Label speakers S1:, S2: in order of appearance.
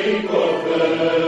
S1: think of